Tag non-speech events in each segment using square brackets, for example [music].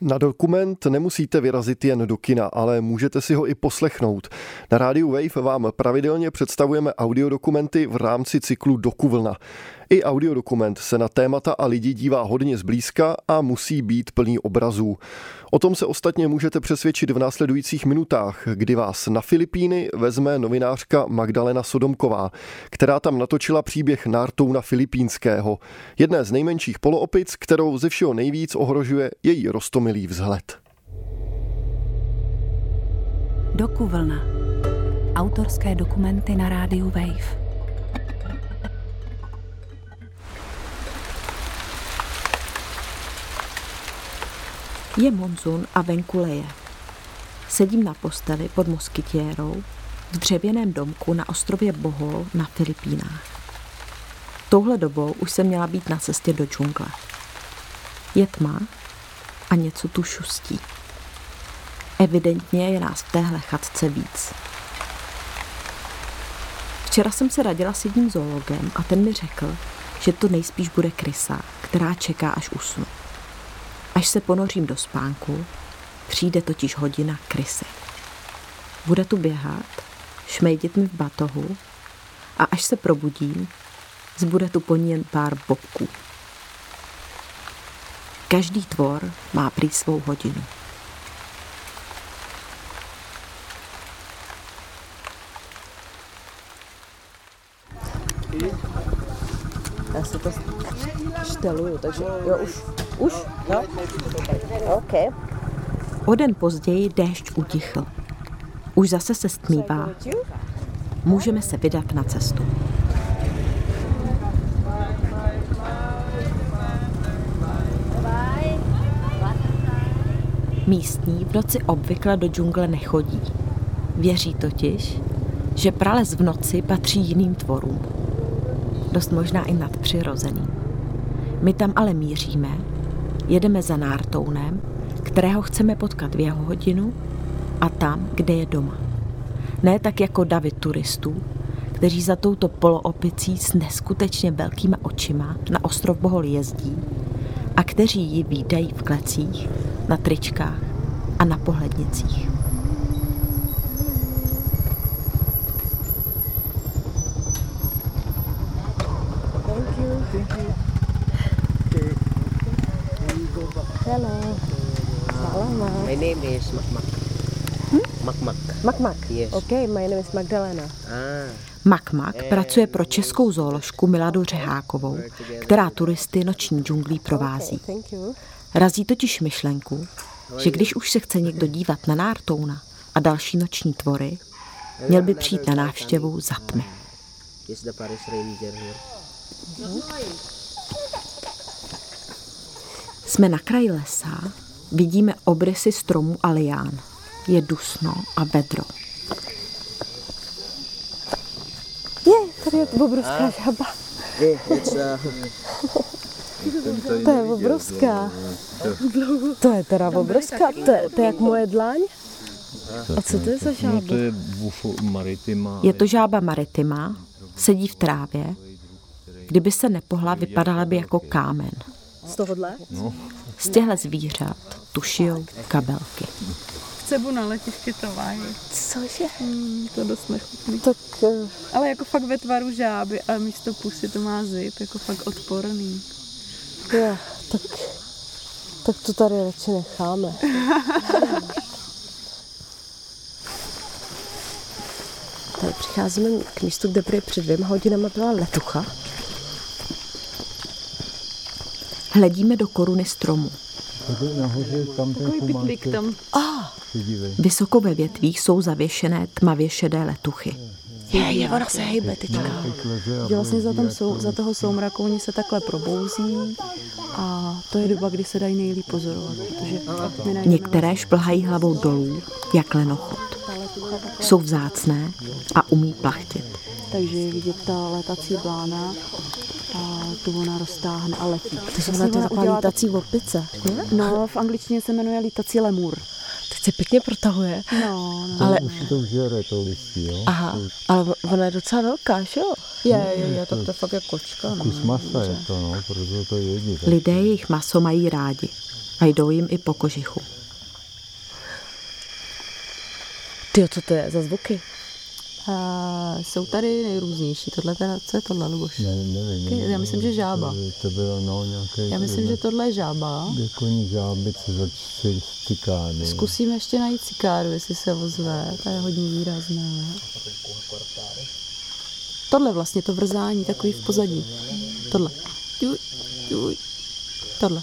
Na dokument nemusíte vyrazit jen do kina, ale můžete si ho i poslechnout. Na rádiu Wave vám pravidelně představujeme audiodokumenty v rámci cyklu Dokuvlna. I audiodokument se na témata a lidi dívá hodně zblízka a musí být plný obrazů. O tom se ostatně můžete přesvědčit v následujících minutách, kdy vás na Filipíny vezme novinářka Magdalena Sodomková, která tam natočila příběh Nártouna Filipínského, jedné z nejmenších poloopic, kterou ze všeho nejvíc ohrožuje její rostomilý vzhled. Dokuvlna. Autorské dokumenty na rádiu Wave. Je monzun a venku leje. Sedím na posteli pod moskytěrou v dřevěném domku na ostrově Bohol na Filipínách. Touhle dobou už jsem měla být na cestě do džungle. Je tma a něco tu šustí. Evidentně je nás v téhle chatce víc. Včera jsem se radila s jedním zoologem a ten mi řekl, že to nejspíš bude krysa, která čeká, až usnu. Až se ponořím do spánku, přijde totiž hodina krysy. Bude tu běhat, šmejdit mi v batohu a až se probudím, zbude tu po ní jen pár bobků. Každý tvor má prý svou hodinu. Šteluju, takže jo, už, už, jo, OK. O den později déšť utichl. Už zase se stmívá. Můžeme se vydat na cestu. Místní v noci obvykle do džungle nechodí. Věří totiž, že prales v noci patří jiným tvorům. Dost možná i nadpřirozeným. My tam ale míříme, jedeme za Nártounem, kterého chceme potkat v jeho hodinu a tam, kde je doma. Ne tak jako davy turistů, kteří za touto poloopicí s neskutečně velkýma očima na ostrov Bohol jezdí a kteří ji výdají v klecích, na tričkách a na pohlednicích. Hello. Salamat. My name is Makmak. Makmak. Makmak. Yes. OK, my name is Magdalena. Ah, Makmak pracuje pro českou zooložku Miladu Řehákovou, která turisty noční džunglí provází. Thank you. Razí totiž myšlenku, že když už se chce někdo dívat na Nártouna a další noční tvory, měl by přijít na návštěvu za tmy. is the Paris Ranger here. Jsme na kraji lesa, vidíme obrysy stromů a lián. Je dusno a vedro. Je, tady je obrovská žaba. To je obrovská. To je teda obrovská. To je, to je jak moje dlaň. A co to je za No žába? to je bufo maritima. Je to žába maritima, sedí v trávě. Kdyby se nepohla, vypadala by jako kámen. Z tohohle? Z těchto zvířat tu šijou kabelky. Cebu na letišti to mají. Cože? Hmm, to dost nechutný. Tak eh, Ale jako fakt ve tvaru žáby a místo pusy to má zip, jako fakt odporný. jo, tak, tak to tady radši necháme. [laughs] Tady přicházíme k místu, kde prý před dvěma hodinama byla letucha. Hledíme do koruny stromu. Nahoře tam ten pitlík tam. Vysoko ve větvích jsou zavěšené tmavě šedé letuchy. Je, je, ona se hejbe teďka. Že vlastně za, jak sou, za toho soumraku oni se takhle probouzí a to je doba, kdy se dají nejlíp pozorovat, protože Některé šplhají hlavou dolů, jak lenochod. Jsou vzácné a umí plachtit. takže je vidět ta letací blána a tu ona roztáhne a letí. To jsou na to taková udělá lítací opice. No, v angličtině se jmenuje lítací lemur. Teď se pěkně protahuje. No, no. To Ale- už si to žere, to listí, jo? Aha, ale ona je docela velká, že jo? Je, je, je, tak to je fakt jako kočka. No. Kus masa je to, no, proto to jedí. tak. Lidé jejich maso mají rádi. A jdou jim i po kožichu. Ty, co to je za zvuky? A jsou tady nejrůznější. Tohle teda, co je tohle, Luboš? Ne, nevím. Taky- já myslím, že žába. To, to bylo no, nějaké... Já myslím, že tohle je žába. Jako žábice za čtyři cikány. Zkusíme ještě najít cikáru, jestli se ozve. To je hodně výrazné. Tohle vlastně, to vrzání, takový v pozadí. Tohle. Juj, juj. Tohle.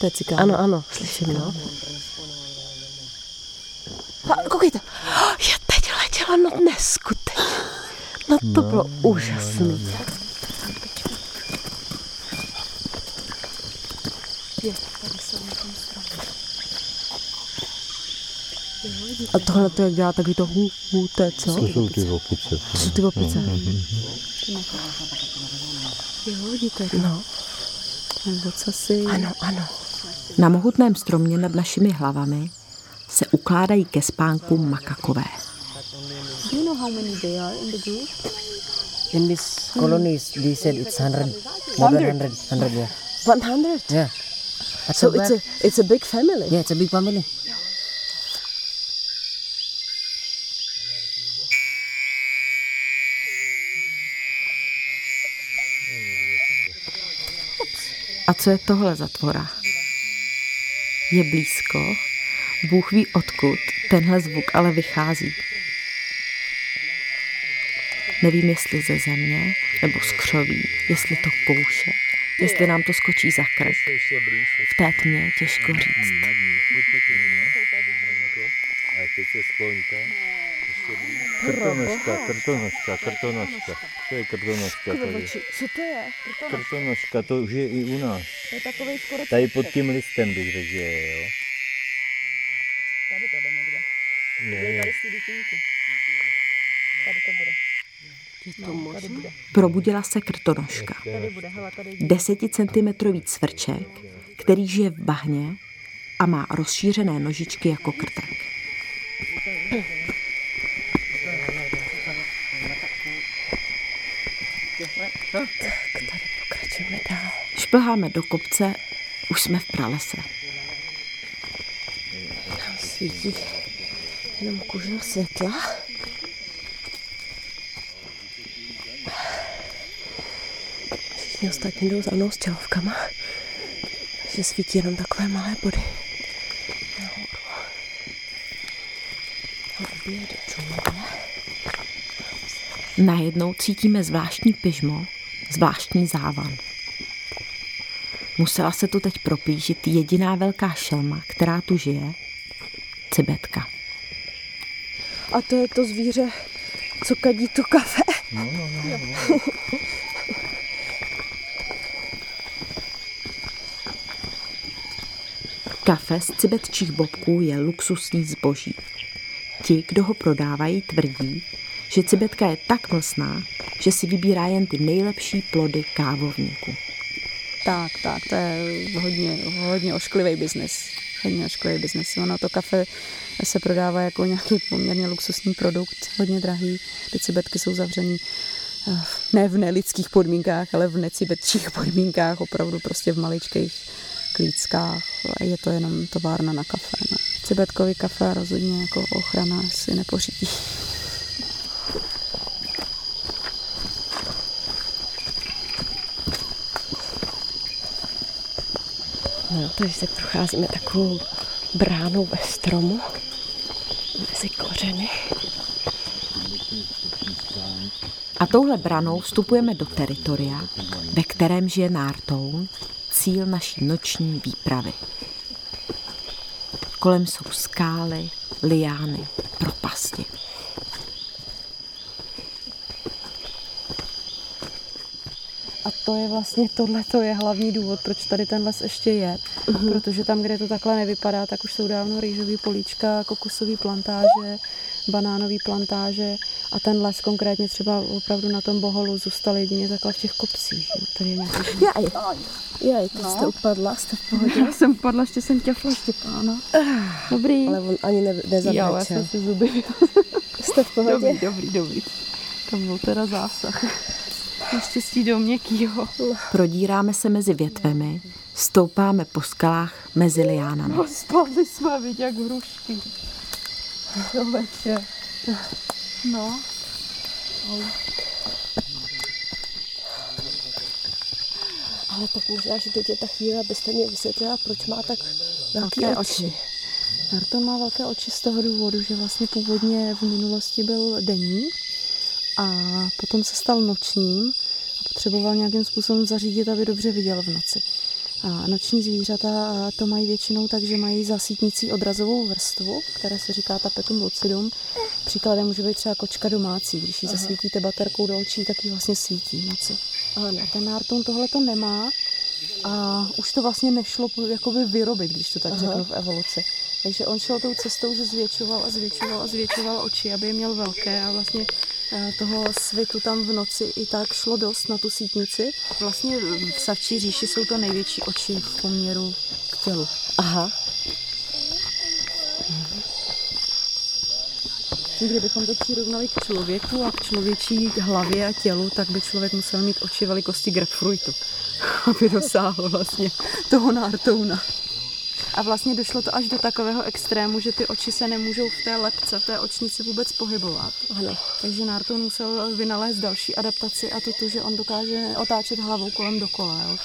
To je cikára. Ano, ano, slyším, no. A, koukejte, já letěla, no neskutečně. No to bylo úžasný. A tohle to jak dělá takový to hů, hů, to je co? To jsou ty opice. To jsou ty opice. Jo, vidíte. No, Nebo co si... ano, ano. Na mohutném stromě nad našimi hlavami se ukládají ke spánku makakové. How many they are in the group? In this colonies, they said it's 100. More than 100. 100, yeah. 100. Yeah. That's So so it's a, it's a big family. Yeah, it's a big family. A co je tohle za tvora? Je blízko, Bůh ví odkud tenhle zvuk ale vychází. Nevím, jestli ze země, nebo z křoví, jestli to kouše, jestli nám to skočí za krk. V té tmě těžko říct. A teď se skloňte. Krtonožka, krtonožka, krtonožka. To je krtonožka tady. Co to je? Krtonožka, to už je i u nás. To je takový skoro Tady pod tím listem bych řekl, že je, jo. Tady to jde někde. Tady z dutinky. Tady to bude. Možné? Probudila se krtonožka. Tady bude, hele, tady Deseticentimetrový cvrček, který žije v bahně a má rozšířené nožičky jako krtek. Pokračujeme dál. Šplháme do kopce, už jsme v pralese. Tam svítí jenom kůžno světla. Všichni ostatní jdou za mnou s tělovkama, takže svítí jenom takové malé body. Nahoru. Hlavně do džungle. Najednou cítíme zvláštní pyžmo, zvláštní závan. Musela se tu teď proplížit jediná velká šelma, která tu žije, cibetka. A to je to zvíře, co kadí to kafe. [laughs] Kafe z cibetčích bobků je luxusní zboží. Ti, kdo ho prodávají, tvrdí, že cibetka je tak mlsná, že si vybírá jen ty nejlepší plody kávovníku. Tak, tak, to je hodně, hodně ošklivý biznis. Hodně ošklivý biznis. Ono to kafe se prodává jako nějaký poměrně luxusní produkt, hodně drahý. Ty cibetky jsou zavřený eh, ne v nelidských podmínkách, ale v necibetčích [laughs] podmínkách, opravdu prostě v maličkých klíckách. A Je to jenom továrna na kafe. No. Cibetkový kafe rozhodně jako ochrana si nepořídí. No, takže se procházíme takovou bránou ve stromu mezi kořeny. A touhle branou vstupujeme do teritoria, ve kterém žije Nártoun, cíl naší noční výpravy. Kolem jsou skály, liány, propasti. A to je vlastně tohle, to je hlavní důvod, proč tady ten les ještě je. Uh-huh. Protože tam, kde to takhle nevypadá, tak už jsou dávno rýžový políčka, kokosový plantáže, banánový plantáže a ten les konkrétně třeba opravdu na tom boholu zůstal jedině takhle v těch kopcích. Tady je nějaký... Jaj, jaj, to jste upadla, jste v pohodě. Já jsem padla, ještě jsem ťafla Štěpána. Dobrý. Ale on ani ne, jo, já jsem si zuby. Jste v pohodě? Dobrý, dobrý, dobrý. To byl teda zásah. Naštěstí do měkkýho. Prodíráme se mezi větvemi, Stoupáme po skalách mezi liánami. No, spadli jsme, vidět jak hrušky. Člověče. No. Ale tak možná, že teď je ta chvíle, abyste mě vysvětlila, proč má tak velké Velké oči. oči. Narton má velké oči z toho důvodu, že vlastně původně v minulosti byl denní a potom se stal nočním a potřeboval nějakým způsobem zařídit, aby dobře viděl v noci. A noční zvířata to mají většinou tak, že mají zasítnicí odrazovou vrstvu, které se říká tapetum lucidum. Příkladem může být třeba kočka domácí. Když ji zasvítíte baterkou do očí, tak ji vlastně svítí noci. Ano. A ten Narton tohle to nemá a už to vlastně nešlo jakoby vyrobit, když to tak Aha. řeknu v evoluci. Takže on šel tou cestou, že zvětšoval a zvětšoval a zvětšoval oči, aby je měl velké a vlastně toho svitu tam v noci i tak šlo dost na tu sítnici. Vlastně v savčí říši jsou to největší oči v poměru k tělu. Aha. Kdybychom to přirovnali k člověku a k člověčí hlavě a tělu, tak by člověk musel mít oči velikosti grapefruitu, [laughs] aby dosáhl vlastně toho nártouna. A vlastně došlo to až do takového extrému, že ty oči se nemůžou v té lepce, v té očnici vůbec pohybovat. Ano. Takže Narton musel vynalézt další adaptaci a to tu, že on dokáže otáčet hlavou kolem dokola. Jo.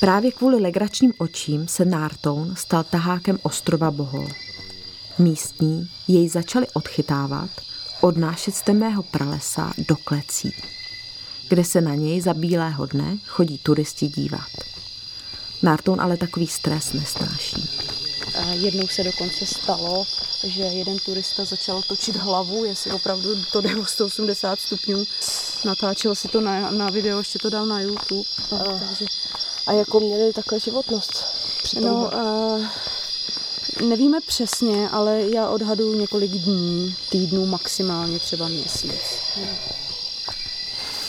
Právě kvůli legračním očím se Nartoun stal tahákem ostrova Bohol. Místní jej začali odchytávat, odnášet z temného pralesa do klecí, kde se na něj za bílého dne chodí turisti dívat. Nartoun ale takový stres nesnáší. A jednou se dokonce stalo, že jeden turista začal točit hlavu, jestli opravdu to jde o 180 stupňů. Natáčel si to na, na video, ještě to dal na YouTube. Aha. Takže, A jakou měli takhle životnost? Přitom no, uh, nevíme přesně, ale já odhaduji několik dní, týdnů, maximálně třeba měsíc.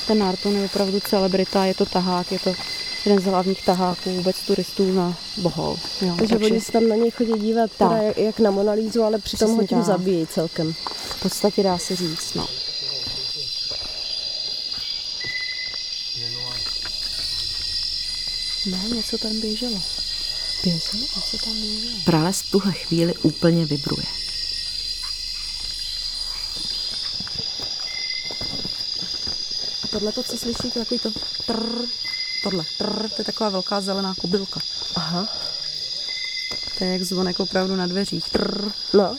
Ten Narton je opravdu celebrita, je to tahák, je to jeden z hlavních taháků vůbec turistů na Bohol. Jo, takže oni se tam na něj chodí dívat Tak. teda jak, jak na Monalízu, ale přitom Přesně ho tím zabíjí celkem. v podstatě dá se říct, no. Ne, něco tam běželo. Běží? Něco tam běželo. Prales v tuhle chvíli úplně vibruje. A tohle to, co slyšíte, takový to trr, tohle trr, to je taková velká zelená kobylka. Aha. To je jak zvonek opravdu na dveřích. Trr. No.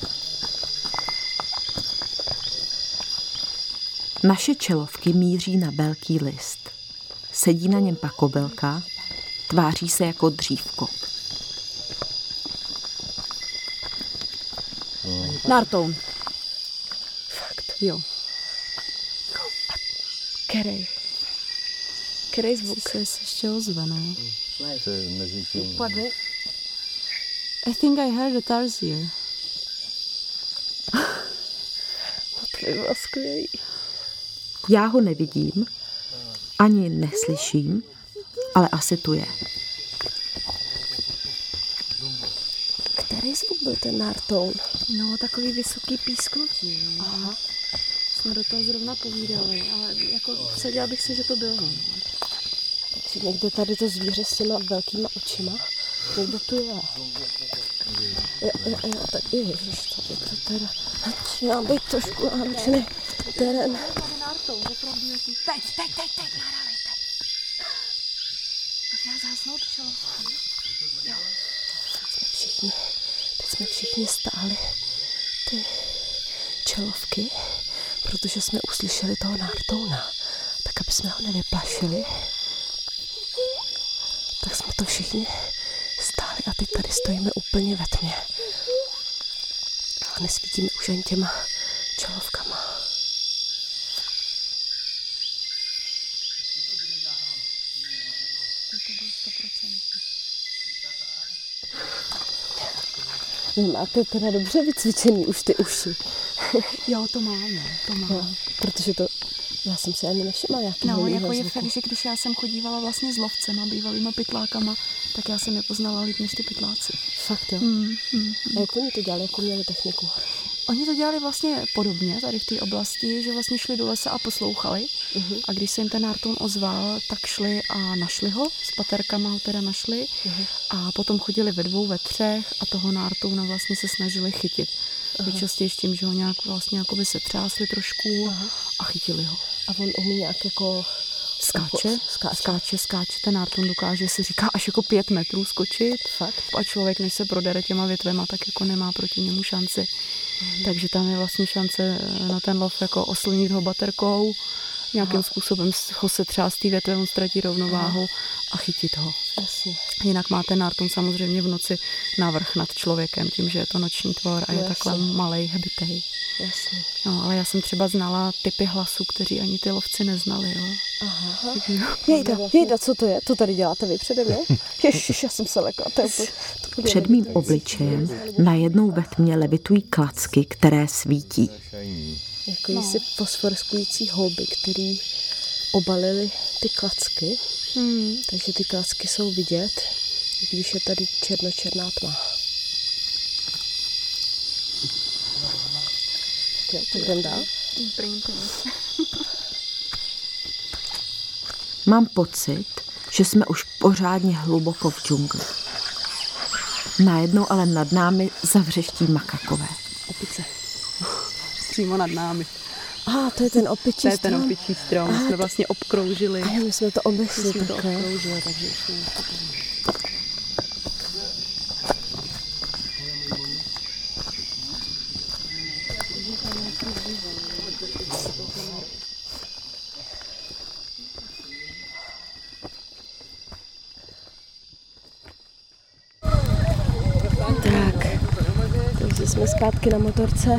Naše čelovky míří na velký list. Sedí na něm pakobelka, tváří se jako dřívko. Nartoun. Fakt. Jo. Kerej. Kerej zvuk. Se, se ještě ozve, no. To je mezi tím. Padne. I think I heard a tarsier. To by bylo skvělý. Já ho nevidím, ani neslyším, ale asi tu je. Který zvuk byl ten Nartoun? No, takový vysoký písknutí. Aha. Jsme do toho zrovna povídali, ale jako vsadila bych se, že to bylo. Takže někde tady to zvíře s těma velkýma očima. Někdo tu je. Jo, jo, jo, tak ježiš, tady to teda začíná být trošku náročný terén. Teď, teď, teď, teď, nahrávejte. Tak já čelo. jsme všichni, teď jsme všichni stáli ty čelovky, protože jsme uslyšeli toho Nartouna. Tak aby jsme ho nevyplašili, tak jsme to všichni stáli a teď tady stojíme úplně ve tmě. A nesvítíme už jen těma čelovkama. Vy máte teda dobře vycvičený už ty uši. Jo, to mám, no, to mám. Jo, protože to, já jsem si ani nevšimla nějakého No, jako je fakt, že když já jsem chodívala vlastně s lovcema, bývalýma pytlákama, tak já jsem je poznala líp než ty pytláci. Fakt jo. Mm, mm. A jak oni to dělali, jakou měli techniku? Oni to dělali vlastně podobně tady v té oblasti, že vlastně šli do lesa a poslouchali. Mhm. A když se jim ten Nartun ozval, tak šli a našli ho, s paterkama ho teda našli. Mhm. A potom chodili ve dvou, ve třech a toho Nartuna vlastně se snažili chytit. Nejčastěji s tím, že ho nějak vlastně jakoby se třásli trošku a chytili ho. A on umí nějak jako... Skáče, Skáče. skáče, skáče. Ten Nartun dokáže, se říká, až jako pět metrů skočit. Fakt? A člověk, než se prodere těma větvema, tak jako nemá proti němu šanci. Takže tam je vlastně šance eh, na ten lov jako oslnit ho baterkou, nějakým způsobem s- ho se třást té větve, on ztratí rovnováhu a chytit ho. Jasně. Jinak má ten Nartun samozřejmě v noci navrch nad člověkem, tím, že je to noční tvor a je Jasně. takhle malej, hebitej. Jasně. No, ale já jsem třeba znala typy hlasu, kteří ani ty lovci neznali. Jo. Aha. Jejda, jejda, co to je? To tady děláte vy přede mnou? [laughs] Ježiš, já jsem se lekla. To to Před mým obličejem najednou ve tmě levitují klacky, které svítí. Jako no. si fosforskující houby, který obalili ty klacky, Hmm. takže ty klacky jsou vidět, když je tady černočerná tma. Jo, tak jdem dál. Mám pocit, že jsme už pořádně hluboko v džungli. Najednou ale nad námi zavřeští makakové. Opice. Přímo nad námi. A ah, to je ten opičí To je ten strom. opičí strom. My Ah, jsme to- vlastně obkroužili. A jo, my jsme to obešli jsme to obkroužili, takže už jsme Tak, takže jsme zpátky na motorce,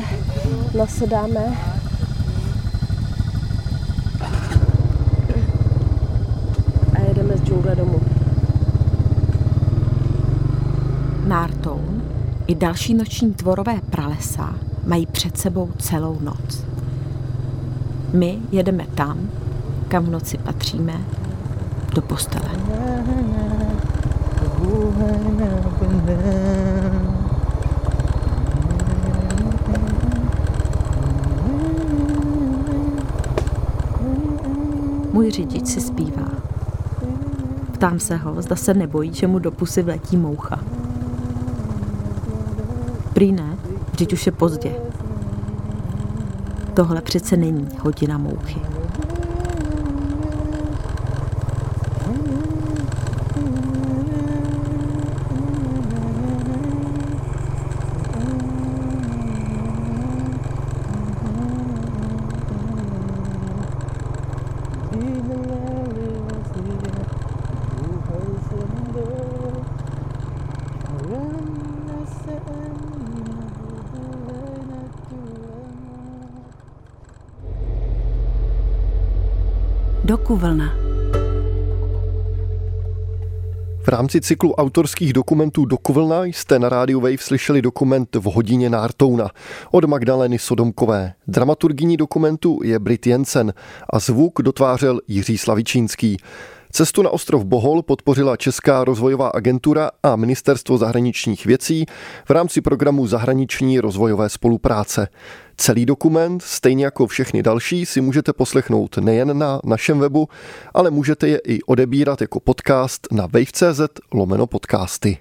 nasedáme. A jedeme z džungle domů. Nártoun i další noční tvorové pralesa mají před sebou celou noc. My jedeme tam, kam v noci patříme, do postele. Můj řidič si zpívá. Ptám se ho, zda se nebojí, že mu do pusy vletí moucha. Prý ne, vždyť už je pozdě. Tohle přece není hodina mouchy. Dokuvlna. V rámci cyklu autorských dokumentů Dokuvlna jste na rádiu Wave slyšeli dokument V hodině Nártouna od Magdaleny Sodomkové. Dramaturgyní dokumentu je Brit Jensen a zvuk dotvářel Jiří Slavičínský. Cestu na ostrov Bohol podpořila Česká rozvojová agentura a Ministerstvo zahraničních věcí v rámci programu Zahraniční rozvojové spolupráce. Celý dokument, stejně jako všechny další, si můžete poslechnout nejen na našem webu, ale můžete je i odebírat jako podcast na wave.cz lomeno podcasty.